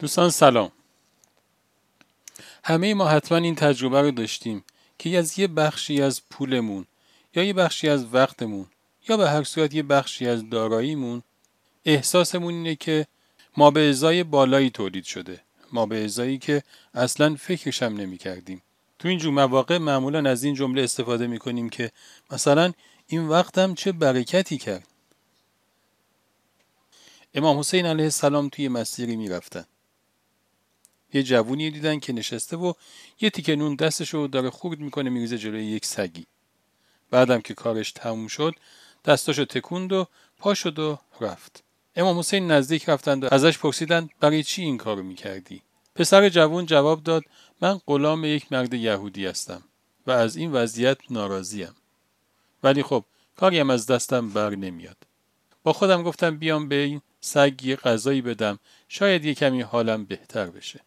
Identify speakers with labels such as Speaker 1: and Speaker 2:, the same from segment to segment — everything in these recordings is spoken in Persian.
Speaker 1: دوستان سلام. همه ما حتما این تجربه رو داشتیم که از یه بخشی از پولمون یا یه بخشی از وقتمون یا به هر صورت یه بخشی از داراییمون احساسمون اینه که ما به ازای بالایی تولید شده. ما به ازایی که اصلا فکرش هم نمی کردیم. تو این جور مواقع معمولا از این جمله استفاده می کنیم که مثلا این وقتم چه برکتی کرد. امام حسین علیه السلام توی مسیری می‌رفتن یه جوونی دیدن که نشسته و یه تیکه نون دستشو داره خورد می‌کنه میریزه جلوی یک سگی. بعدم که کارش تموم شد دستاشو تکوند و پا شد و رفت. امام حسین نزدیک رفتند و ازش پرسیدند برای چی این کارو می‌کردی؟ پسر جوون جواب داد من غلام یک مرد یهودی هستم و از این وضعیت ناراضیم. ولی خب کاریم از دستم بر نمیاد. با خودم گفتم بیام به این سگ یه غذایی بدم شاید یه کمی حالم بهتر بشه.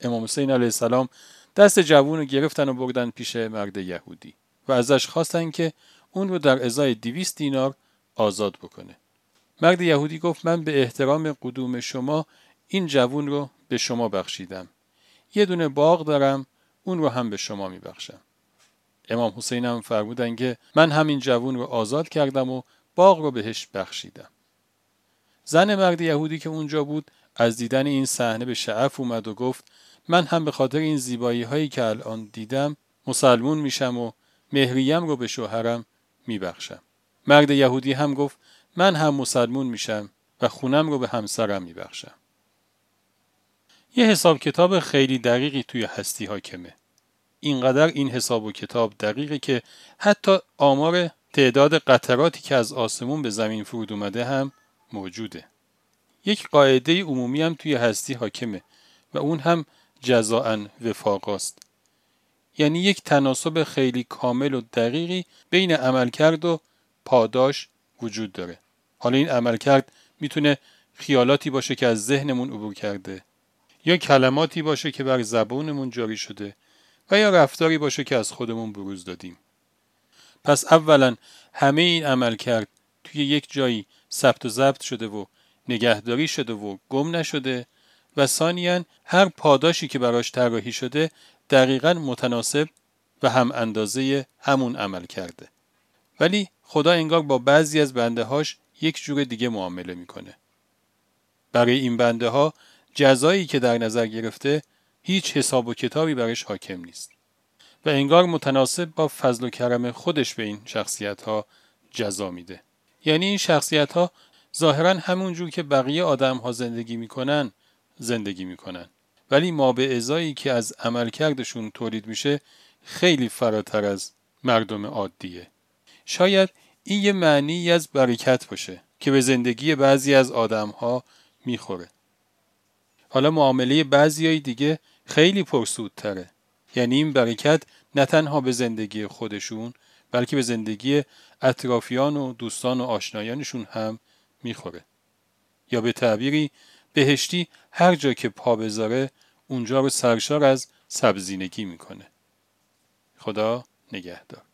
Speaker 1: امام حسین علیه السلام دست جوون رو گرفتن و بردن پیش مرد یهودی و ازش خواستن که اون رو در ازای دیویست دینار آزاد بکنه. مرد یهودی گفت من به احترام قدوم شما این جوون رو به شما بخشیدم. یه دونه باغ دارم اون رو هم به شما میبخشم. امام حسین هم فرمودن که من همین جوون رو آزاد کردم و باغ رو بهش بخشیدم. زن مرد یهودی که اونجا بود از دیدن این صحنه به شعف اومد و گفت من هم به خاطر این زیبایی هایی که الان دیدم مسلمون میشم و مهریم رو به شوهرم میبخشم. مرد یهودی هم گفت من هم مسلمون میشم و خونم رو به همسرم میبخشم. یه حساب کتاب خیلی دقیقی توی هستی حاکمه. اینقدر این حساب و کتاب دقیقه که حتی آمار تعداد قطراتی که از آسمون به زمین فرود اومده هم موجوده. یک قاعده عمومی هم توی هستی حاکمه و اون هم جزاء وفاقاست. یعنی یک تناسب خیلی کامل و دقیقی بین عملکرد و پاداش وجود داره. حالا این عملکرد می‌تونه خیالاتی باشه که از ذهنمون عبور کرده یا کلماتی باشه که بر زبونمون جاری شده و یا رفتاری باشه که از خودمون بروز دادیم. پس اولا همه این عمل کرد توی یک جایی ثبت و ضبط شده و نگهداری شده و گم نشده و ثانیا هر پاداشی که براش طراحی شده دقیقا متناسب و هم اندازه همون عمل کرده. ولی خدا انگار با بعضی از بنده هاش یک جور دیگه معامله می‌کنه. برای این بنده ها جزایی که در نظر گرفته هیچ حساب و کتابی برش حاکم نیست و انگار متناسب با فضل و کرم خودش به این شخصیت ها جزا میده. یعنی این شخصیت ها ظاهرا همون جور که بقیه آدم ها زندگی می‌کنن زندگی می‌کنن. ولی ما به ازایی که از عملکردشون تولید میشه خیلی فراتر از مردم عادیه. شاید این یه معنی از برکت باشه که به زندگی بعضی از آدم ها می‌خوره. حالا معامله بعضی های دیگه خیلی پرسودتره. یعنی این برکت نه تنها به زندگی خودشون بلکه به زندگی اطرافیان و دوستان و آشنایانشون هم می‌خوره. یا به تعبیری بهشتی هر جا که پا بذاره اونجا رو سرشار از سبزینگی می‌کنه. خدا نگهدار.